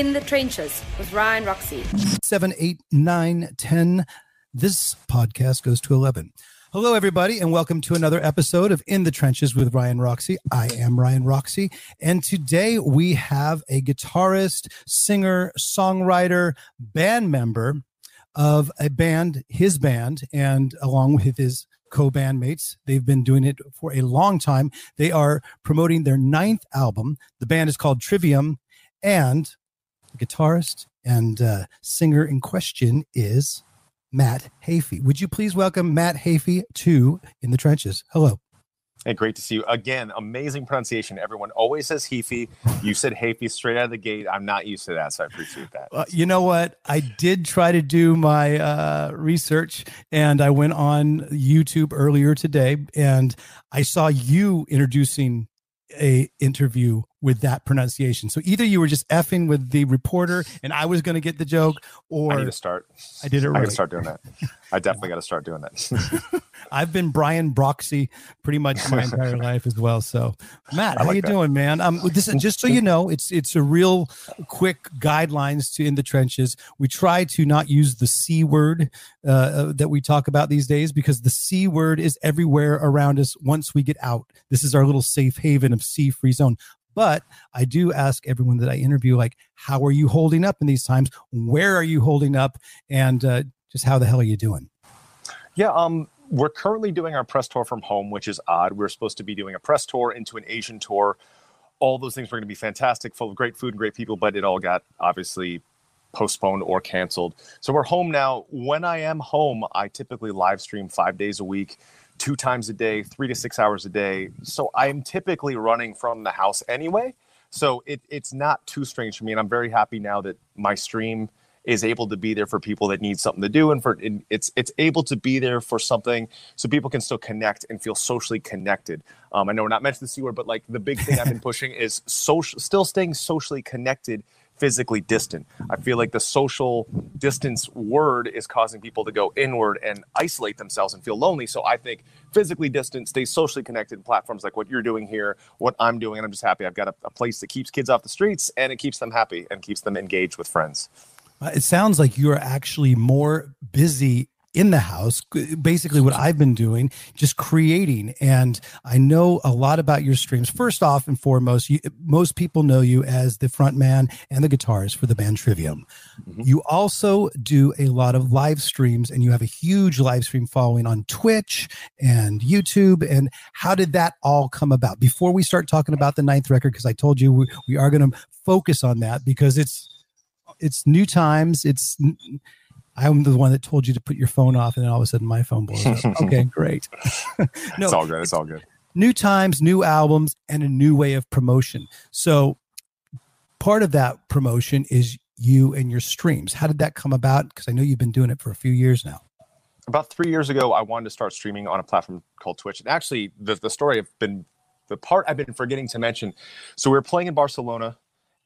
In the Trenches with Ryan Roxie. Seven, eight, nine, ten. This podcast goes to 11. Hello, everybody, and welcome to another episode of In the Trenches with Ryan Roxie. I am Ryan Roxie, and today we have a guitarist, singer, songwriter, band member of a band, his band, and along with his co-bandmates. They've been doing it for a long time. They are promoting their ninth album. The band is called Trivium, and the guitarist and uh, singer in question is Matt Heafy. Would you please welcome Matt Heafy to In the Trenches? Hello. Hey, great to see you again. Amazing pronunciation. Everyone always says Heafy. You said Heafy straight out of the gate. I'm not used to that, so I appreciate that. Uh, you know what? I did try to do my uh, research, and I went on YouTube earlier today, and I saw you introducing a interview with that pronunciation. So either you were just effing with the reporter and I was going to get the joke, or I need to start. I did it right. I got to start doing that. I definitely got to start doing that. I've been Brian Broxy pretty much my entire life as well. So, Matt, how like you that. doing, man? Um, this is just so you know, it's it's a real quick guidelines to in the trenches. We try to not use the c word uh, uh, that we talk about these days because the c word is everywhere around us. Once we get out, this is our little safe haven of c free zone. But I do ask everyone that I interview, like, how are you holding up in these times? Where are you holding up? And uh, just how the hell are you doing? Yeah, um, we're currently doing our press tour from home, which is odd. We're supposed to be doing a press tour into an Asian tour. All those things were going to be fantastic, full of great food and great people, but it all got obviously postponed or canceled. So we're home now. When I am home, I typically live stream five days a week two times a day, three to six hours a day. So I'm typically running from the house anyway. So it, it's not too strange for me. And I'm very happy now that my stream is able to be there for people that need something to do and for and it's it's able to be there for something so people can still connect and feel socially connected um, i know we're not mentioning the c word but like the big thing i've been pushing is social still staying socially connected physically distant. I feel like the social distance word is causing people to go inward and isolate themselves and feel lonely. So I think physically distant, stay socially connected platforms like what you're doing here, what I'm doing. And I'm just happy I've got a, a place that keeps kids off the streets and it keeps them happy and keeps them engaged with friends. Uh, it sounds like you're actually more busy in the house basically what i've been doing just creating. And i know a lot about your streams. First off and foremost you, most people know you as the front man and the guitarist for the band trivium. Mm-hmm. you also do a lot of live streams and you have a huge live stream following on twitch and youtube. And how did that all come about? Before we start talking about the ninth record because i told you we, we are going to focus on that because it's it's new times. It's I'm the one that told you to put your phone off, and then all of a sudden my phone blows up. okay, great. no, it's all good. It's all good. New times, new albums, and a new way of promotion. So, part of that promotion is you and your streams. How did that come about? Because I know you've been doing it for a few years now. About three years ago, I wanted to start streaming on a platform called Twitch. And actually, the, the story I've been, the part I've been forgetting to mention. So, we were playing in Barcelona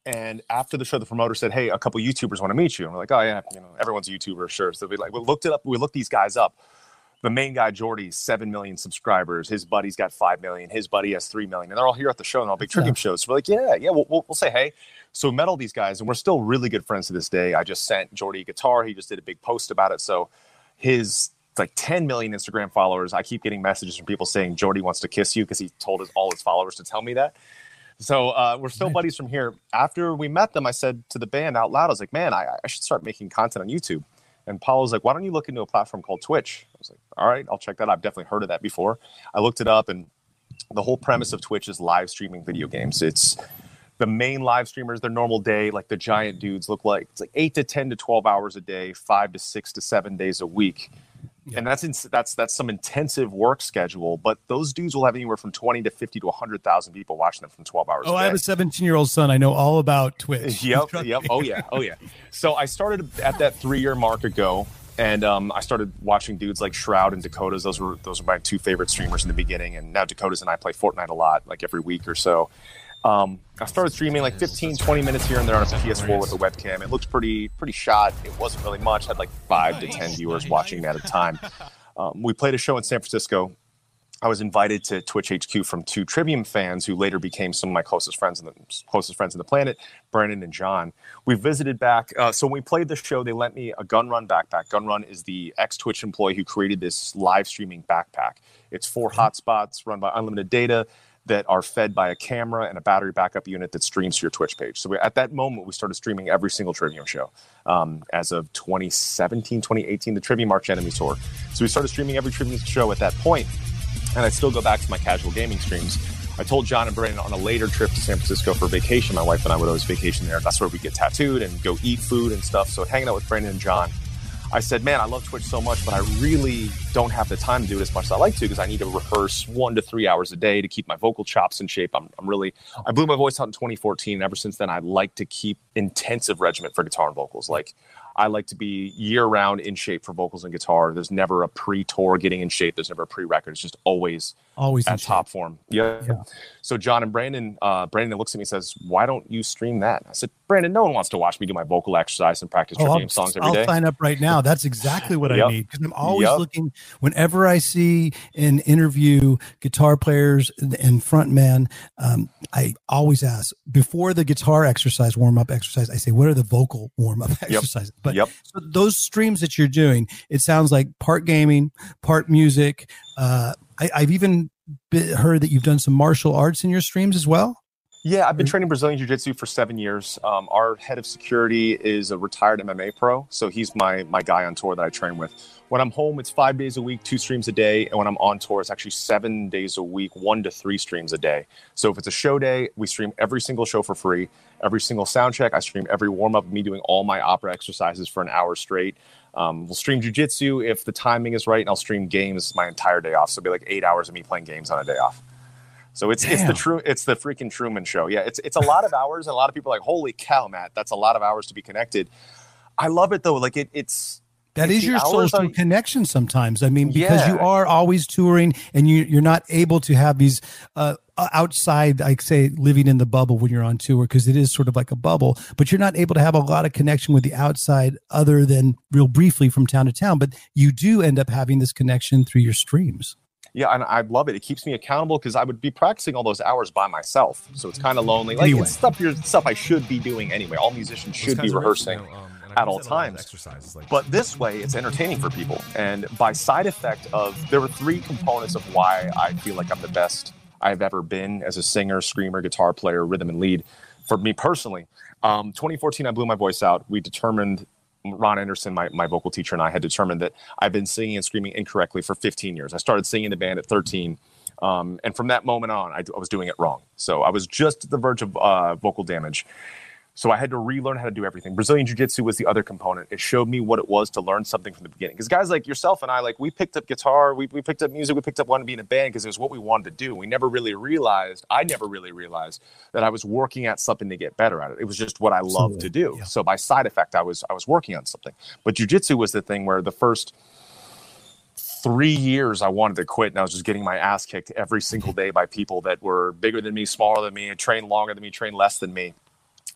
and after the show, the promoter said, "Hey, a couple YouTubers want to meet you." And we're like, "Oh yeah, you know, everyone's a YouTuber, sure." So we like we looked it up. We looked these guys up. The main guy, Jordy, seven million subscribers. His buddy's got five million. His buddy has three million, and they're all here at the show and all big Trivium shows. So we're like, "Yeah, yeah, we'll, we'll, we'll say hey." So we met all these guys, and we're still really good friends to this day. I just sent Jordy a guitar. He just did a big post about it. So his like 10 million Instagram followers. I keep getting messages from people saying Jordy wants to kiss you because he told his, all his followers to tell me that. So uh, we're still buddies from here. After we met them, I said to the band out loud, I was like, man, I, I should start making content on YouTube. And Paul was like, why don't you look into a platform called Twitch? I was like, all right, I'll check that. out. I've definitely heard of that before. I looked it up, and the whole premise of Twitch is live streaming video games. It's the main live streamers, their normal day, like the giant dudes, look like it's like eight to 10 to 12 hours a day, five to six to seven days a week. Yeah. And that's in, that's that's some intensive work schedule. But those dudes will have anywhere from twenty to fifty to hundred thousand people watching them from twelve hours. Oh, I have a seventeen-year-old son. I know all about Twitch. yep, yep. Oh yeah, oh yeah. So I started at that three-year mark ago, and um, I started watching dudes like Shroud and Dakotaz. Those were those were my two favorite streamers in the beginning. And now Dakotaz and I play Fortnite a lot, like every week or so. Um, I started streaming like 15, 20 minutes here and there on a PS4 with a webcam. It looked pretty, pretty shot. It wasn't really much. Had like five to ten viewers watching me at a time. Um, we played a show in San Francisco. I was invited to Twitch HQ from two Trivium fans who later became some of my closest friends and the closest friends on the planet, Brandon and John. We visited back. Uh, so when we played the show, they lent me a Gunrun backpack. Gunrun is the ex Twitch employee who created this live streaming backpack. It's four hotspots run by unlimited data that are fed by a camera and a battery backup unit that streams to your Twitch page. So we, at that moment, we started streaming every single Trivium show. Um, as of 2017, 2018, the Trivium Arch Enemy Tour. So we started streaming every Trivium show at that point. and I still go back to my casual gaming streams. I told John and Brandon on a later trip to San Francisco for vacation. My wife and I would always vacation there. That's where we get tattooed and go eat food and stuff. So hanging out with Brandon and John, I said, man, I love Twitch so much, but I really don't have the time to do it as much as I like to because I need to rehearse one to three hours a day to keep my vocal chops in shape. I'm, I'm really, I blew my voice out in 2014. And ever since then, I like to keep intensive regimen for guitar and vocals. Like I like to be year round in shape for vocals and guitar. There's never a pre tour getting in shape. There's never a pre record. It's just always always at top form. Yeah. yeah. So John and Brandon, uh, Brandon looks at me and says, "Why don't you stream that?" I said, "Brandon, no one wants to watch me do my vocal exercise and practice oh, game songs every I'll day." sign up right now. That's exactly what yep. I need because I'm always yep. looking. Whenever I see and interview guitar players and frontmen, um, I always ask before the guitar exercise, warm up exercise. I say, "What are the vocal warm up exercises?" Yep. But yep. So those streams that you're doing, it sounds like part gaming, part music. Uh, I, I've even heard that you've done some martial arts in your streams as well. Yeah, I've been training Brazilian Jiu Jitsu for seven years. Um, our head of security is a retired MMA pro, so he's my my guy on tour that I train with. When I'm home, it's five days a week, two streams a day, and when I'm on tour, it's actually seven days a week, one to three streams a day. So if it's a show day, we stream every single show for free, every single sound check. I stream every warm up, me doing all my opera exercises for an hour straight. Um, we'll stream jujitsu if the timing is right, and I'll stream games my entire day off. So it'll be like eight hours of me playing games on a day off. So it's Damn. it's the true it's the freaking Truman show. Yeah, it's it's a lot of hours, and a lot of people are like, "Holy cow, Matt, that's a lot of hours to be connected." I love it though. Like it, it's that is your social connection sometimes. I mean, because yeah. you are always touring and you you're not able to have these uh, outside, I say, living in the bubble when you're on tour because it is sort of like a bubble. But you're not able to have a lot of connection with the outside other than real briefly from town to town. But you do end up having this connection through your streams yeah, and I love it. It keeps me accountable because I would be practicing all those hours by myself, so it's kind of lonely. Like anyway. it's stuff, stuff I should be doing anyway. All musicians should be rehearsing. You know, um, at all times. Exercises like but this way, it's entertaining for people. And by side effect of, there were three components of why I feel like I'm the best I've ever been as a singer, screamer, guitar player, rhythm and lead. For me personally, um, 2014, I blew my voice out. We determined Ron Anderson, my, my vocal teacher, and I had determined that I've been singing and screaming incorrectly for 15 years. I started singing in the band at 13. Um, and from that moment on, I, I, was doing it wrong. So I was just at the verge of uh, vocal damage. So I had to relearn how to do everything. Brazilian Jiu Jitsu was the other component. It showed me what it was to learn something from the beginning. Because guys like yourself and I, like we picked up guitar, we, we picked up music, we picked up wanting to be in a band because it was what we wanted to do. We never really realized, I never really realized that I was working at something to get better at it. It was just what I loved to do. Yeah. So by side effect, I was I was working on something. But Jiu Jitsu was the thing where the first three years I wanted to quit and I was just getting my ass kicked every single day by people that were bigger than me, smaller than me, trained longer than me, trained less than me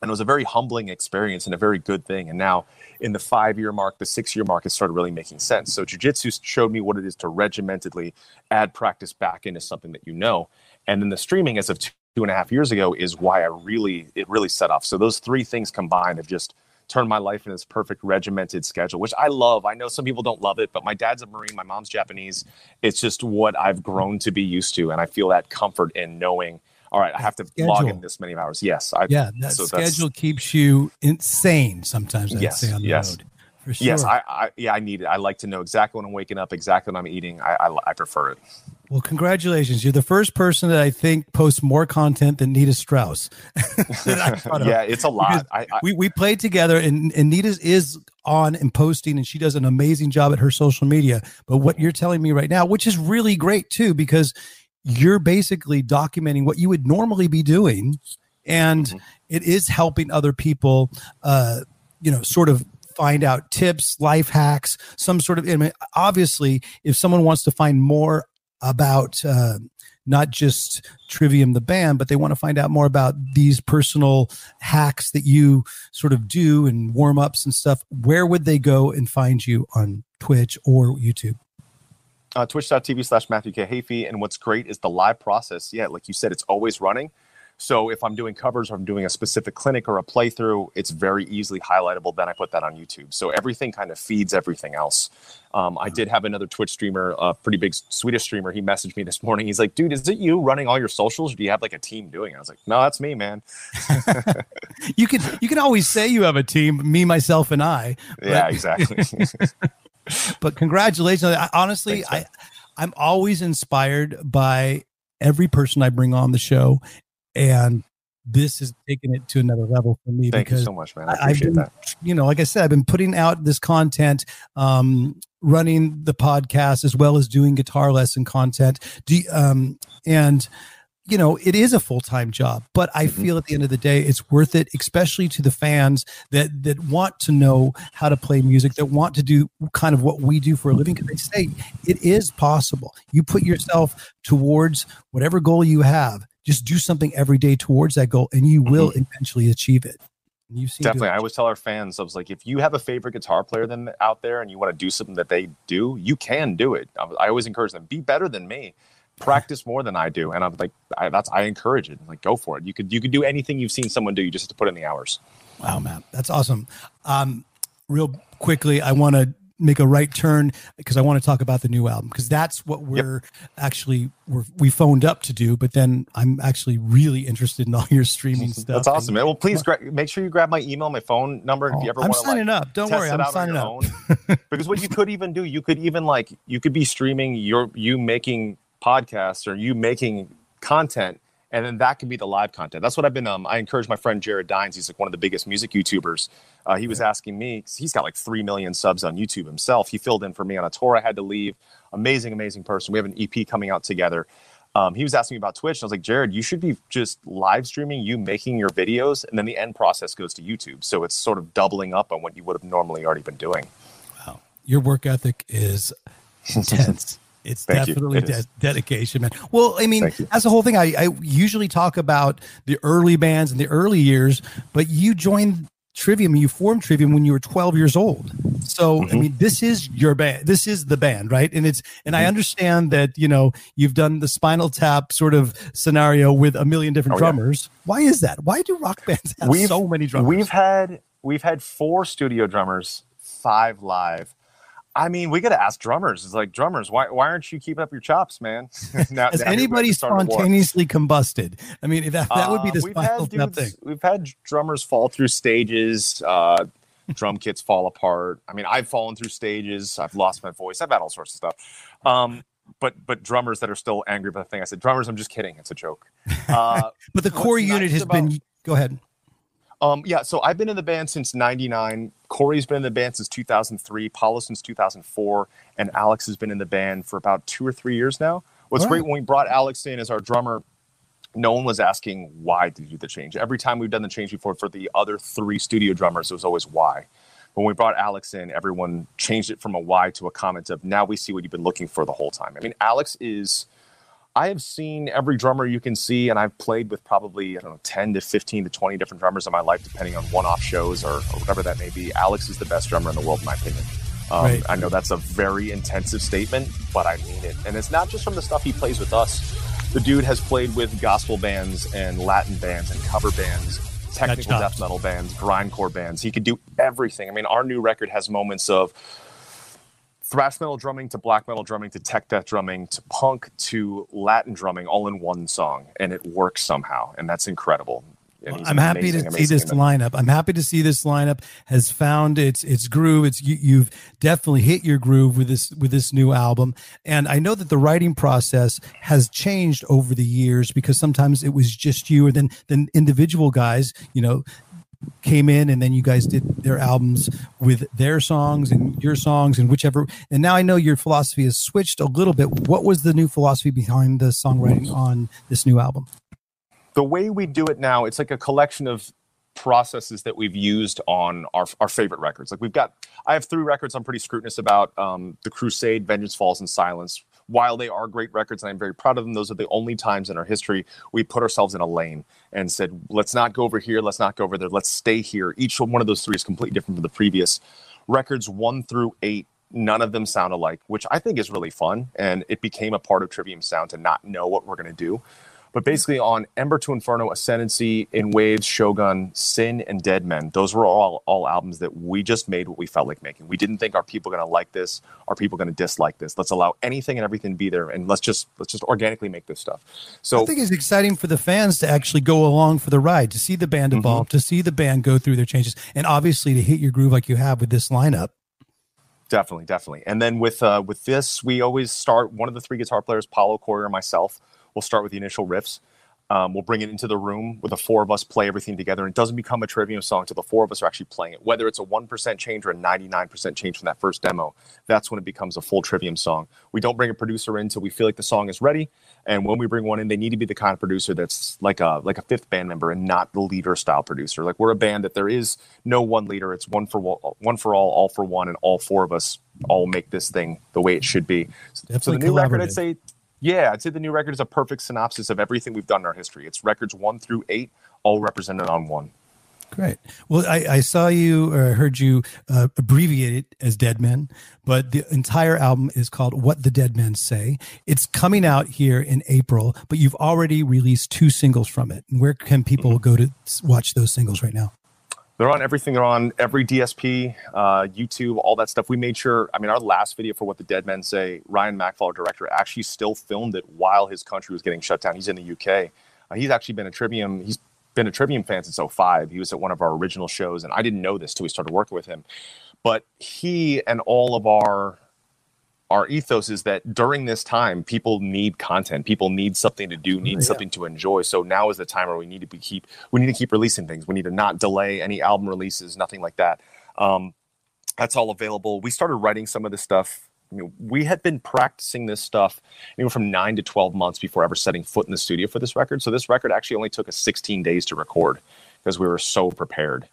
and it was a very humbling experience and a very good thing. And now, in the five year mark, the six year mark, it started really making sense. So, jujitsu showed me what it is to regimentedly add practice back into something that you know. And then the streaming, as of two, and a half years ago, is why I really, it really set off. So, those three things combined have just turned my life in this perfect regimented schedule, which I love. I know some people don't love it, but my dad's a Marine, my mom's Japanese. It's just what I've grown to be used to. And I feel that comfort in knowing all right, I have to schedule. log in this many hours. Yes. I, yeah. That so schedule keeps you insane sometimes. I'd yes. say on the yes. road. For sure. Yes. I, I, yeah, I need it. I like to know exactly when I'm waking up, exactly when I'm eating. I, I, I prefer it. Well, congratulations. You're the first person that I think posts more content than Nita Strauss. yeah, it's a lot. I, I, we, we played together and, and Nita is on and posting and she does an amazing job at her social media. But what you're telling me right now, which is really great too, because you're basically documenting what you would normally be doing and mm-hmm. it is helping other people uh you know sort of find out tips life hacks some sort of I mean, obviously if someone wants to find more about uh, not just trivium the band but they want to find out more about these personal hacks that you sort of do and warm ups and stuff where would they go and find you on twitch or youtube uh, twitch.tv slash Matthew K. Heafy. And what's great is the live process. Yeah, like you said, it's always running. So if I'm doing covers or I'm doing a specific clinic or a playthrough, it's very easily highlightable. Then I put that on YouTube. So everything kind of feeds everything else. Um, I did have another Twitch streamer, a pretty big Swedish streamer. He messaged me this morning. He's like, dude, is it you running all your socials? Or do you have like a team doing it? I was like, no, that's me, man. you can you can always say you have a team, me, myself, and I. Yeah, exactly. but congratulations. I, honestly, Thanks, I I'm always inspired by every person I bring on the show and this has taken it to another level for me Thank because you so much, man. I appreciate been, that. You know, like I said, I've been putting out this content, um, running the podcast as well as doing guitar lesson content. Do um, and you know, it is a full time job, but I mm-hmm. feel at the end of the day, it's worth it, especially to the fans that that want to know how to play music, that want to do kind of what we do for a living. Because they say it is possible. You put yourself towards whatever goal you have just do something every day towards that goal and you will mm-hmm. eventually achieve it you definitely i always tell our fans i was like if you have a favorite guitar player than out there and you want to do something that they do you can do it i always encourage them be better than me practice more than i do and i'm like I, that's i encourage it like go for it you could you could do anything you've seen someone do you just have to put in the hours wow man that's awesome um real quickly i want to make a right turn because I want to talk about the new album because that's what we're yep. actually we're, we phoned up to do. But then I'm actually really interested in all your streaming stuff. That's awesome, man. Well, please gra- make sure you grab my email, my phone number oh, if you ever I'm want to signing like, up. Don't worry, I'm signing up. because what you could even do, you could even like you could be streaming your you making podcasts or you making content and then that could be the live content. That's what I've been. Um, I encourage my friend Jared Dines. He's like one of the biggest music YouTubers. Uh, he was asking me. He's got like three million subs on YouTube himself. He filled in for me on a tour. I had to leave. Amazing, amazing person. We have an EP coming out together. Um, he was asking me about Twitch. And I was like, Jared, you should be just live streaming you making your videos, and then the end process goes to YouTube. So it's sort of doubling up on what you would have normally already been doing. Wow, your work ethic is intense. It's Thank definitely it de- dedication, man. Well, I mean, that's the whole thing. I, I usually talk about the early bands and the early years, but you joined Trivium, you formed Trivium when you were 12 years old. So, mm-hmm. I mean, this is your band. This is the band, right? And it's, and mm-hmm. I understand that, you know, you've done the Spinal Tap sort of scenario with a million different oh, drummers. Yeah. Why is that? Why do rock bands have we've, so many drummers? We've had, we've had four studio drummers, five live. I mean, we got to ask drummers. It's like drummers, why why aren't you keeping up your chops, man? now, Has now anybody spontaneously combusted? I mean, that that would be the uh, dudes, thing. We've had drummers fall through stages. Uh, drum kits fall apart. I mean, I've fallen through stages. I've lost my voice. I've had all sorts of stuff. Um, but but drummers that are still angry about the thing. I said, drummers, I'm just kidding. It's a joke. Uh, but the core unit nice has about, been. Go ahead. Um, yeah, so I've been in the band since '99. Corey's been in the band since 2003. Paolo since 2004, and Alex has been in the band for about two or three years now. What's great when we brought Alex in as our drummer, no one was asking why did you do the change. Every time we've done the change before for the other three studio drummers, it was always why. When we brought Alex in, everyone changed it from a why to a comment of now we see what you've been looking for the whole time. I mean, Alex is I have seen every drummer you can see, and I've played with probably, I don't know, 10 to 15 to 20 different drummers in my life, depending on one off shows or, or whatever that may be. Alex is the best drummer in the world, in my opinion. Um, right. I know that's a very intensive statement, but I mean it. And it's not just from the stuff he plays with us. The dude has played with gospel bands and Latin bands and cover bands, technical death metal bands, grindcore bands. He could do everything. I mean, our new record has moments of thrash metal drumming to black metal drumming to tech death drumming to punk to Latin drumming all in one song, and it works somehow, and that's incredible. Well, I'm happy amazing, to see this lineup. I'm happy to see this lineup has found its its groove. It's you, have definitely hit your groove with this with this new album, and I know that the writing process has changed over the years because sometimes it was just you, or then then individual guys, you know, came in and then you guys did their albums with their songs and your songs and whichever and now i know your philosophy has switched a little bit. What was the new philosophy behind the songwriting on this new album? The way we do it now it's like a collection of processes that we've used on our, our favorite records. Like we've got i have three records i'm pretty scrutinous about um, the crusade vengeance falls and silence while they are great records and I'm very proud of them, those are the only times in our history we put ourselves in a lane and said, let's not go over here, let's not go over there, let's stay here. Each one of those three is completely different from the previous. Records one through eight none of them sound alike, which I think is really fun. And it became a part of Trivium Sound to not know what we're going to do. But basically, on Ember to Inferno, Ascendancy, In Waves, Shogun, Sin, and Dead Men, those were all all albums that we just made what we felt like making. We didn't think our people going to like this, are people going to dislike this. Let's allow anything and everything to be there, and let's just let's just organically make this stuff. So I think it's exciting for the fans to actually go along for the ride, to see the band mm-hmm. evolve, mm-hmm. to see the band go through their changes, and obviously to hit your groove like you have with this lineup. Definitely, definitely. And then with uh, with this, we always start one of the three guitar players, Paolo Corey, myself We'll start with the initial riffs. Um, we'll bring it into the room with the four of us play everything together. And it doesn't become a Trivium song until the four of us are actually playing it. Whether it's a 1% change or a 99% change from that first demo, that's when it becomes a full Trivium song. We don't bring a producer in until we feel like the song is ready. And when we bring one in, they need to be the kind of producer that's like a like a fifth band member and not the leader style producer. Like we're a band that there is no one leader. It's one for all, one for all, all for one, and all four of us all make this thing the way it should be. So, so the new record, I'd say yeah, I'd say the new record is a perfect synopsis of everything we've done in our history. It's records one through eight, all represented on one. Great. Well, I, I saw you or I heard you uh, abbreviate it as Dead Men, but the entire album is called What the Dead Men Say. It's coming out here in April, but you've already released two singles from it. Where can people mm-hmm. go to watch those singles right now? They're on everything. They're on every DSP, uh, YouTube, all that stuff. We made sure. I mean, our last video for what the Dead Men say, Ryan Mackfall, director, actually still filmed it while his country was getting shut down. He's in the UK. Uh, he's actually been a Trivium. He's been a Trivium fan since 05. He was at one of our original shows, and I didn't know this till we started working with him. But he and all of our our ethos is that during this time people need content people need something to do need yeah. something to enjoy so now is the time where we need to be keep we need to keep releasing things we need to not delay any album releases nothing like that um, that's all available we started writing some of this stuff you know, we had been practicing this stuff anywhere from nine to 12 months before ever setting foot in the studio for this record. So this record actually only took us 16 days to record because we were so prepared.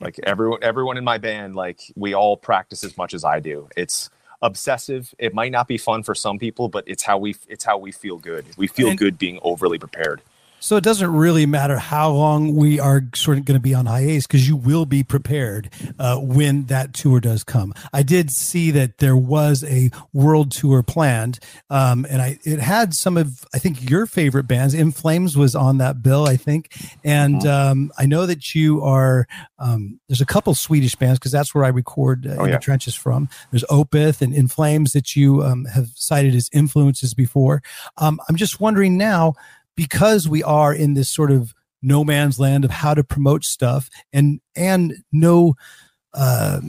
Like everyone, everyone in my band, like we all practice as much as I do. It's, obsessive. It might not be fun for some people, but it's how we it's how we feel good. We feel and, good being overly prepared. So it doesn't really matter how long we are sort of going to be on hiatus because you will be prepared uh, when that tour does come. I did see that there was a world tour planned, um, and I it had some of I think your favorite bands. In Flames was on that bill, I think, and mm-hmm. um, I know that you are. Um, there's a couple Swedish bands because that's where I record uh, oh, in yeah. the trenches from. There's Opeth and In Flames that you um, have cited as influences before. Um, I'm just wondering now because we are in this sort of no man's land of how to promote stuff and and no uh,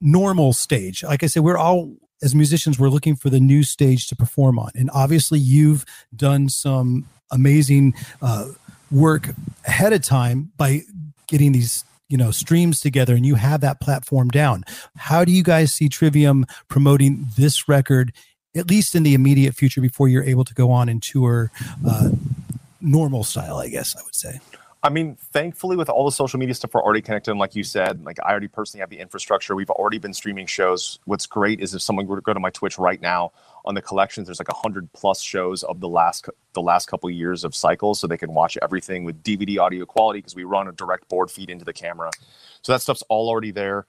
normal stage. Like I said, we're all as musicians we're looking for the new stage to perform on, and obviously you've done some amazing uh, work ahead of time by getting these you know streams together and you have that platform down how do you guys see trivium promoting this record at least in the immediate future before you're able to go on and tour uh, normal style, I guess I would say. I mean, thankfully, with all the social media stuff we're already connected, and like you said, like I already personally have the infrastructure. We've already been streaming shows. What's great is if someone were to go to my Twitch right now on the collections, there's like a hundred plus shows of the last the last couple of years of cycles, so they can watch everything with DVD audio quality because we run a direct board feed into the camera. So that stuff's all already there.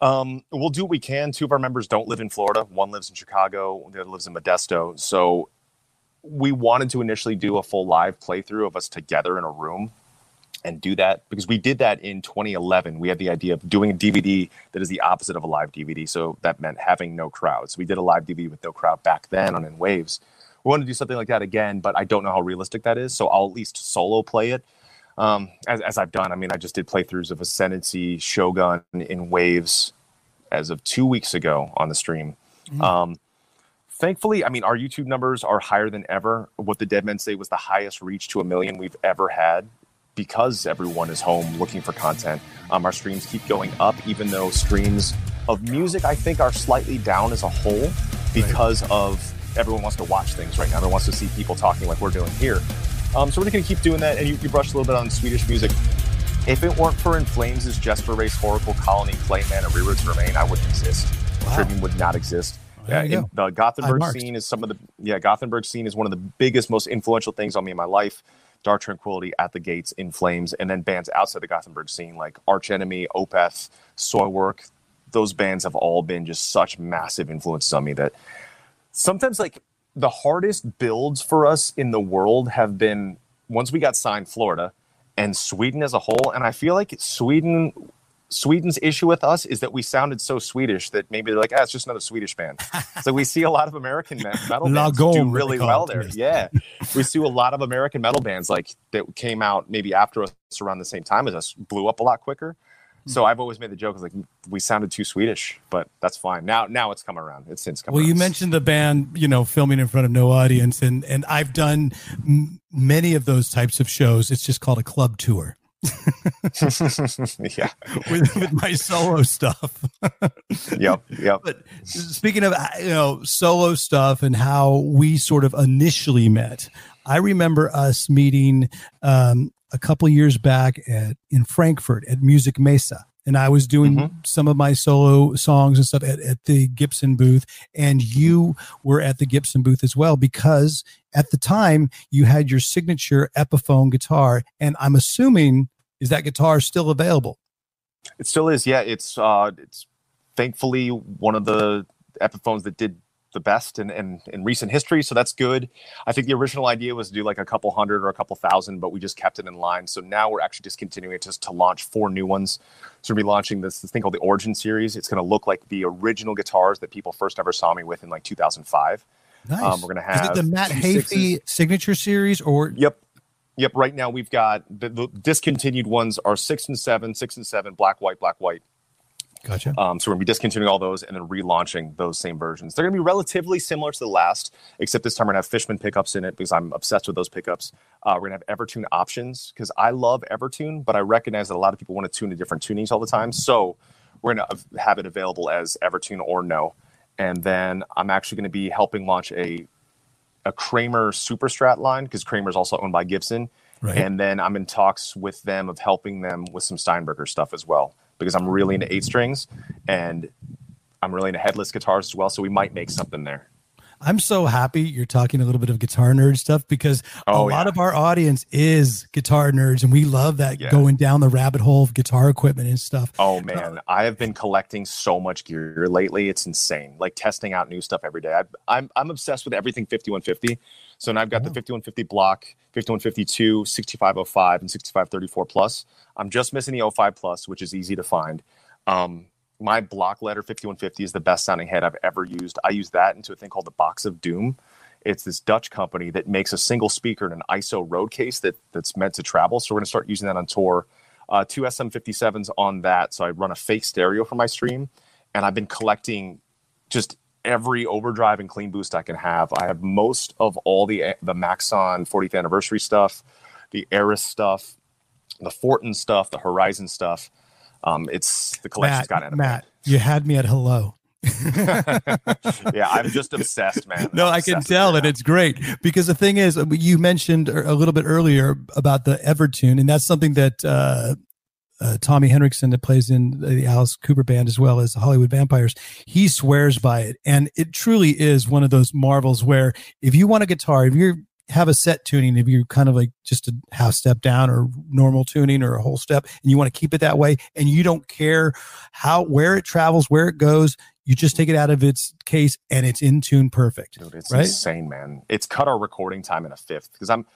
Um, we'll do what we can. Two of our members don't live in Florida. One lives in Chicago. The other lives in Modesto. So we wanted to initially do a full live playthrough of us together in a room and do that because we did that in 2011. We had the idea of doing a DVD that is the opposite of a live DVD. So that meant having no crowds. So we did a live DVD with no crowd back then on In Waves. We want to do something like that again, but I don't know how realistic that is. So I'll at least solo play it um, as, as I've done. I mean, I just did playthroughs of Ascendancy, Shogun, In Waves as of two weeks ago on the stream. Mm-hmm. Um, thankfully, I mean, our YouTube numbers are higher than ever. What the Dead Men say was the highest reach to a million we've ever had because everyone is home looking for content. Um, our streams keep going up, even though streams of music, I think, are slightly down as a whole because right. of everyone wants to watch things right now. Everyone wants to see people talking like we're doing here. Um, so we're going to keep doing that. And you, you brushed a little bit on Swedish music. If it weren't for In Flames' Jester Race, Whoracle Colony, Clayman, and Reroute to Remain, I wouldn't exist. Wow. Trivium would not exist. Yeah, the Gothenburg scene is some of the yeah Gothenburg scene is one of the biggest, most influential things on me in my life. Dark Tranquillity, At the Gates, In Flames, and then bands outside the Gothenburg scene like Arch Enemy, Opeth, Soilwork. those bands have all been just such massive influences on me that sometimes like the hardest builds for us in the world have been once we got signed Florida and Sweden as a whole. And I feel like Sweden Sweden's issue with us is that we sounded so Swedish that maybe they're like, ah, it's just another Swedish band. so we see a lot of American metal bands do really well there. Yeah, we see a lot of American metal bands like that came out maybe after us around the same time as us, blew up a lot quicker. So I've always made the joke like we sounded too Swedish, but that's fine. Now now it's come around. It's since come. Well, around. you mentioned the band, you know, filming in front of no audience, and and I've done m- many of those types of shows. It's just called a club tour. yeah, with, with my solo stuff. yep, yep. But speaking of you know solo stuff and how we sort of initially met, I remember us meeting um, a couple years back at in Frankfurt at Musikmesse. And I was doing mm-hmm. some of my solo songs and stuff at, at the Gibson booth. And you were at the Gibson booth as well because at the time you had your signature Epiphone guitar. And I'm assuming is that guitar still available? It still is. Yeah, it's uh, it's thankfully one of the Epiphones that did the best in, in, in recent history. So that's good. I think the original idea was to do like a couple hundred or a couple thousand, but we just kept it in line. So now we're actually just continuing just to launch four new ones. So we'll be launching this, this thing called the Origin series. It's going to look like the original guitars that people first ever saw me with in like 2005. Nice. Um, we're going to have Is it the Matt Heafy signature series or Yep. Yep. Right now we've got the, the, discontinued ones are six and seven, six and seven, black, white, black, white. Gotcha. Um, so we're gonna be discontinuing all those and then relaunching those same versions. They're gonna be relatively similar to the last, except this time we're gonna have Fishman pickups in it because I'm obsessed with those pickups. Uh, we're gonna have Evertune options because I love Evertune, but I recognize that a lot of people want to tune to different tunings all the time. So we're gonna have it available as Evertune or no. And then I'm actually gonna be helping launch a a Kramer Super Strat line because Kramer is also owned by Gibson. Right. And then I'm in talks with them of helping them with some Steinberger stuff as well because I'm really into eight strings and I'm really into headless guitars as well. So we might make something there. I'm so happy you're talking a little bit of guitar nerd stuff because oh, a lot yeah. of our audience is guitar nerds and we love that yeah. going down the rabbit hole of guitar equipment and stuff. Oh man, uh, I have been collecting so much gear lately. It's insane. Like testing out new stuff every day. I, am I'm, I'm obsessed with everything 5150. So now I've got the 5150 block, 5152, 6505, and 6534 plus. I'm just missing the 05 plus, which is easy to find. Um, my block letter 5150 is the best sounding head I've ever used. I use that into a thing called the Box of Doom. It's this Dutch company that makes a single speaker in an ISO road case that that's meant to travel. So we're going to start using that on tour. Uh, two SM57s on that. So I run a fake stereo for my stream, and I've been collecting just every overdrive and clean boost I can have. I have most of all the the Maxon 40th anniversary stuff, the Eris stuff, the Fortin stuff, the Horizon stuff. Um, it's the collection's Matt, gotten Matt, you had me at hello. yeah, I'm just obsessed, man. No, I'm i can tell and it's great because the thing is, you mentioned a little bit earlier about the Evertune, and that's something that uh, uh, Tommy Henriksen, that plays in the Alice Cooper band as well as Hollywood Vampires, he swears by it, and it truly is one of those marvels where if you want a guitar, if you're have a set tuning if you're kind of like just a half step down or normal tuning or a whole step and you want to keep it that way and you don't care how where it travels where it goes you just take it out of its case and it's in tune perfect Dude, it's right? insane man. It's cut our recording time in a fifth because i'm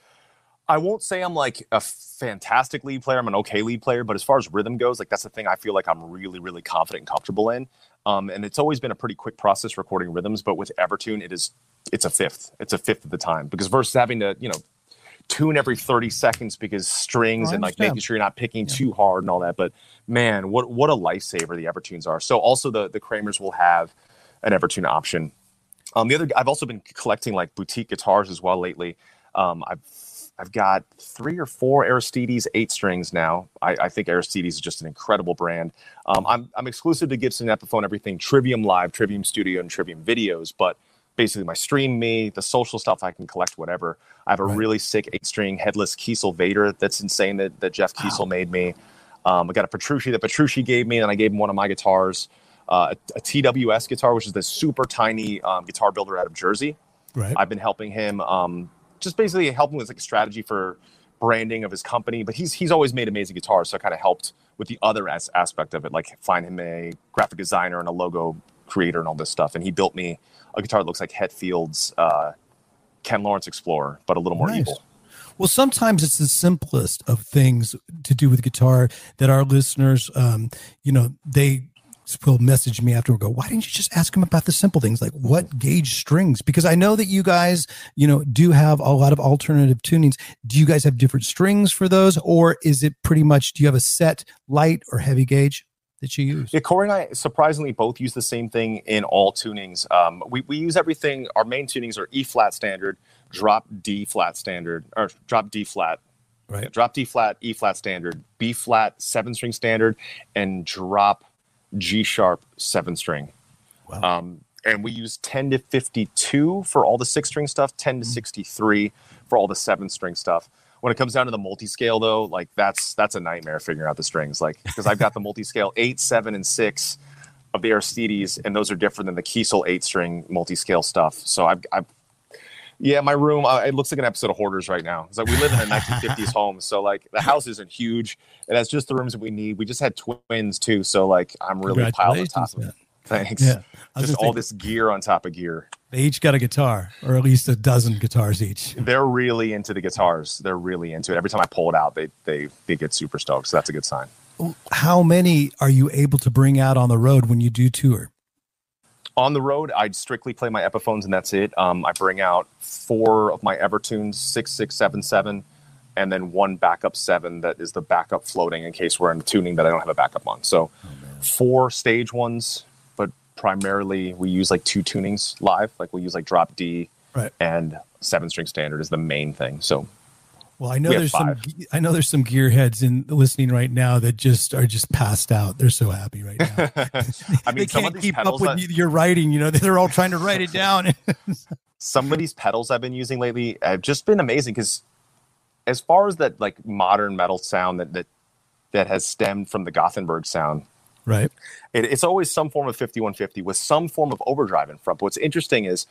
i won't say i'm like a fantastic lead player. I'm an okay lead player but as far as rhythm goes like that's the thing i feel like i'm really really confident and comfortable in um, and it's always been a pretty quick process recording rhythms but with evertune it is it's a fifth. It's a fifth of the time because versus having to you know tune every 30 seconds because strings and like making sure you're not picking yeah. too hard and all that. But man, what what a lifesaver the Evertunes are. So also the the Kramers will have an Evertune option. Um, the other I've also been collecting like boutique guitars as well lately. Um, I've I've got three or four Aristides eight strings now. I, I think Aristides is just an incredible brand. Um, I'm, I'm exclusive to Gibson Epiphone, everything Trivium Live, Trivium Studio, and Trivium Videos. But basically my stream me, the social stuff I can collect, whatever. I have a right. really sick eight string headless Kiesel Vader that's insane that, that Jeff Kiesel wow. made me. Um, I got a Petrucci that Petrucci gave me, and I gave him one of my guitars, uh, a, a, TWS guitar, which is this super tiny um, guitar builder out of Jersey. Right. I've been helping him, um, just basically helping with like a strategy for branding of his company. But he's he's always made amazing guitars, so I kind of helped with the other as- aspect of it, like find him a graphic designer and a logo creator and all this stuff. And he built me a guitar that looks like Hetfield's uh, Ken Lawrence Explorer, but a little more Nice. evil. Well, sometimes it's the simplest of things to do with guitar that our listeners, um, you know, they will message me after go, why didn't you just ask them about the simple things like what gauge strings? Because I know that you guys, you know, do have a lot of alternative tunings. Do you guys have different strings for those? Or is it pretty much, do you have a set light or heavy gauge that you use? Yeah, Corey and I surprisingly both use the same thing in all tunings. Um, we, we use everything. Our main tunings are E flat standard, drop D flat standard, or drop D flat, Right. drop D flat, E flat standard, B flat seven string standard, and drop G sharp seven string. Wow. Um, and we use 10 to 52 for all the six string stuff, 10 to 63 for all the seven string stuff. When it comes down to the multi-scale though, like that's that's a nightmare figuring out the strings. Like because I've got the multi-scale eight, seven, and six of the Aristides, and those are different than the Kiesel eight string multi-scale stuff. So I've, I've yeah, my room uh, it looks like an episode of Hoarders right now. It's like we live in a 1950s home, so like the house isn't huge. It has just the rooms that we need. We just had twins too, so like I'm really piled on top of it. Thanks. Yeah. Was Just all this gear on top of gear. They each got a guitar, or at least a dozen guitars each. They're really into the guitars. They're really into it. Every time I pull it out, they they they get super stoked. So that's a good sign. How many are you able to bring out on the road when you do tour? On the road, I'd strictly play my Epiphones and that's it. Um, I bring out four of my Evertunes, six, six, seven, seven, and then one backup seven that is the backup floating in case we're in tuning that I don't have a backup on. So four stage ones, but primarily we use like two tunings live. Like we use like drop D Right. and seven string standard is the main thing. So Well, I know We there's some. I know there's some gearheads in listening right now that just are just passed out. They're so happy right now. I they mean, some can't keep up with that- you- your writing. You know, they're all trying to write it down. some of these pedals I've been using lately have just been amazing because as far as that like modern metal sound that that that has stemmed from the Gothenburg sound, right. it, it's always some form of 5150 with some form of overdrive in front. But what's interesting is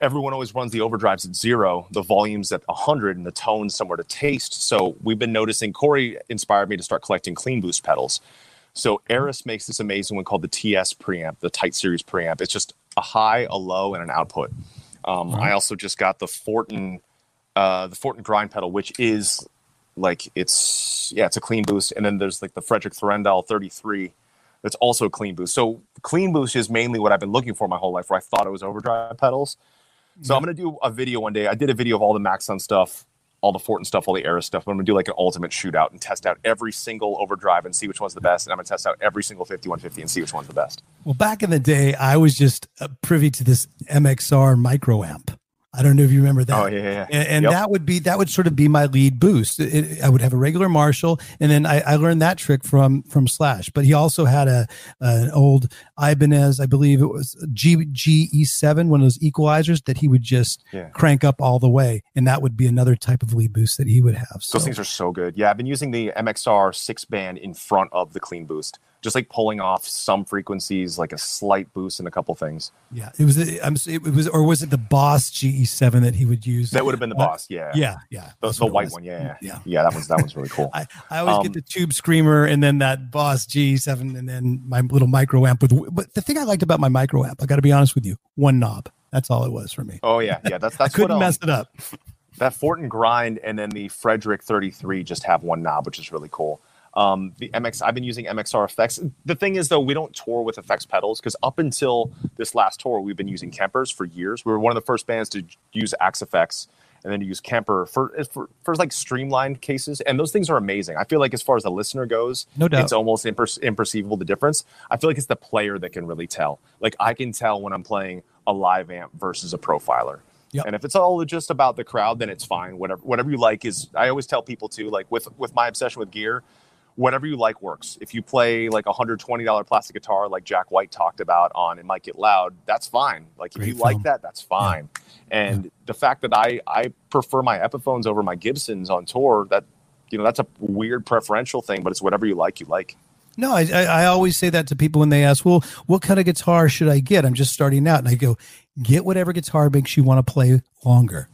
everyone always runs the overdrives at zero, the volumes at 100, and the tones somewhere to taste. So we've been noticing, Corey inspired me to start collecting clean boost pedals. So Eris makes this amazing one called the TS preamp, the Tight Series preamp. It's just a high, a low, and an output. Um, I also just got the Fortin, uh, the Fortin grind pedal, which is like it's yeah, it's a clean boost, and then there's like the Fredrik Thordendal 33 that's also a clean boost. So clean boost is mainly what I've been looking for my whole life, where I thought it was overdrive pedals. So I'm gonna do a video one day. I did a video of all the Maxon stuff, all the Fortin stuff, all the Era stuff. But I'm gonna do like an ultimate shootout and test out every single overdrive and see which one's the best. And I'm gonna test out every single 5150 and see which one's the best. Well, back in the day, I was just uh, privy to this MXR micro amp. I don't know if you remember that. Oh yeah, yeah, and, and Yep. that would be that would sort of be my lead boost. It- I would have a regular Marshall, and then I, I learned that trick from from Slash. But he also had a an old Ibanez, I believe it was G GE seven, one of those equalizers that he would just Yeah. crank up all the way, and that would be another type of lead boost that he would have. So, Those things are so good. Yeah, I've been using the MXR six band in front of the clean boost, just like pulling off some frequencies, like a slight boost in a couple things. yeah, it was I'm it was or was it the Boss GE seven that he would use? That would have been the Uh, boss. Yeah, Yeah, yeah, the, the white one. Yeah, yeah, yeah. yeah. That was that was really cool. I, I always Um, get the tube screamer and then that Boss G7 and then my little micro amp with but the thing I liked about my micro amp, I got to be honest with you, one knob. That's all it was for me. oh yeah, yeah. That's I that's couldn't what, um, mess it up. that Fortin grind and then the Fredrik 33 just have one knob, which is really cool. Um, the MX, I've been using MXR effects. The thing is, though, we don't tour with effects pedals because up until this last tour, we've been using Kempers for years. We were one of the first bands to use Axe-Fx and then to use Kemper for, for for like streamlined cases, and those things are amazing. I feel like as far as the listener goes, No doubt. it's almost imper- imperceivable the difference. I feel like it's the player that can really tell. Like I can tell when I'm playing a live amp versus a profiler. Yep. And if it's all just about the crowd, then it's fine. Whatever whatever you like is. I always tell people too, like with with my obsession with gear, whatever you like works. If you play like a hundred twenty dollar plastic guitar, like Jack White talked about on "It Might Get Loud," that's fine. Like if Great you film. like that, that's fine. And the fact that I I prefer my Epiphones over my Gibsons on tour, that you know that's a weird preferential thing, but it's whatever you like, you like. No, I, I I always say that to people when they ask, "Well, what kind of guitar should I get?" I'm just starting out, and I go, "Get whatever guitar makes you want to play longer."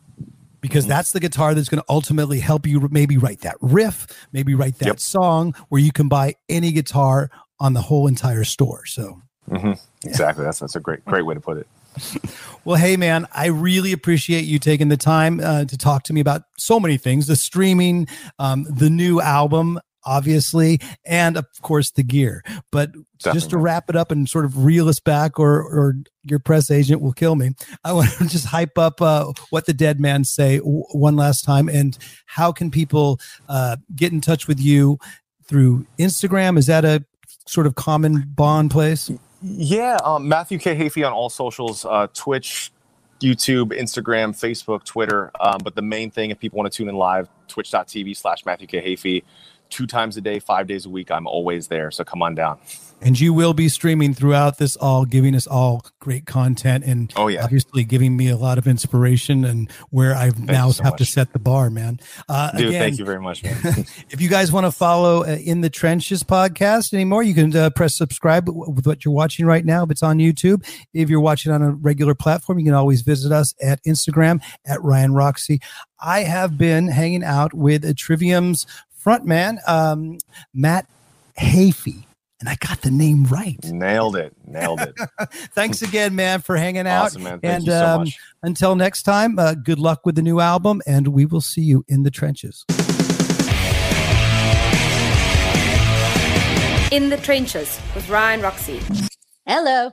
Because Mhm. that's the guitar that's going to ultimately help you maybe write that riff, maybe write that Yep. song where you can buy any guitar on the whole entire store. So, Mhm. Exactly. That's that's a great great way to put it. well, hey, man, I really appreciate you taking the time uh, to talk to me about so many things the streaming, um, the new album, obviously, and of course, the gear. But just to wrap it up and sort of reel us back, or, or your press agent will kill me, I want to just hype up uh, What the Dead Men Say w- one last time. And how can people uh, get in touch with you through Instagram? Is that a sort of common bond place? Yeah, um, Matthew K. Heafy on all socials, uh, Twitch, YouTube, Instagram, Facebook, Twitter. Um, but the main thing, if people want to tune in live, twitch.tv slash Matthew K. Heafy. Two times a day, five days a week. I'm always there. So come on down. And you will be streaming throughout this all, giving us all great content and Oh, yeah. obviously giving me a lot of inspiration and where I now so have to set the bar, man. Uh, Dude, again, thank you very much, man. if you guys want to follow uh, In the Trenches podcast anymore, you can uh, press subscribe with what you're watching right now. If it's on YouTube, if you're watching on a regular platform, you can always visit us at Instagram at Ryan Roxie. I have been hanging out with a Trivium's frontman, um, Matt Heafy. And I got the name right. Nailed it. Nailed it. Thanks again, man, for hanging out. Awesome, man. Thank and you so um, much. until next time, uh, good luck with the new album, and we will see you in the trenches. In the Trenches with Ryan Roxie. Hello.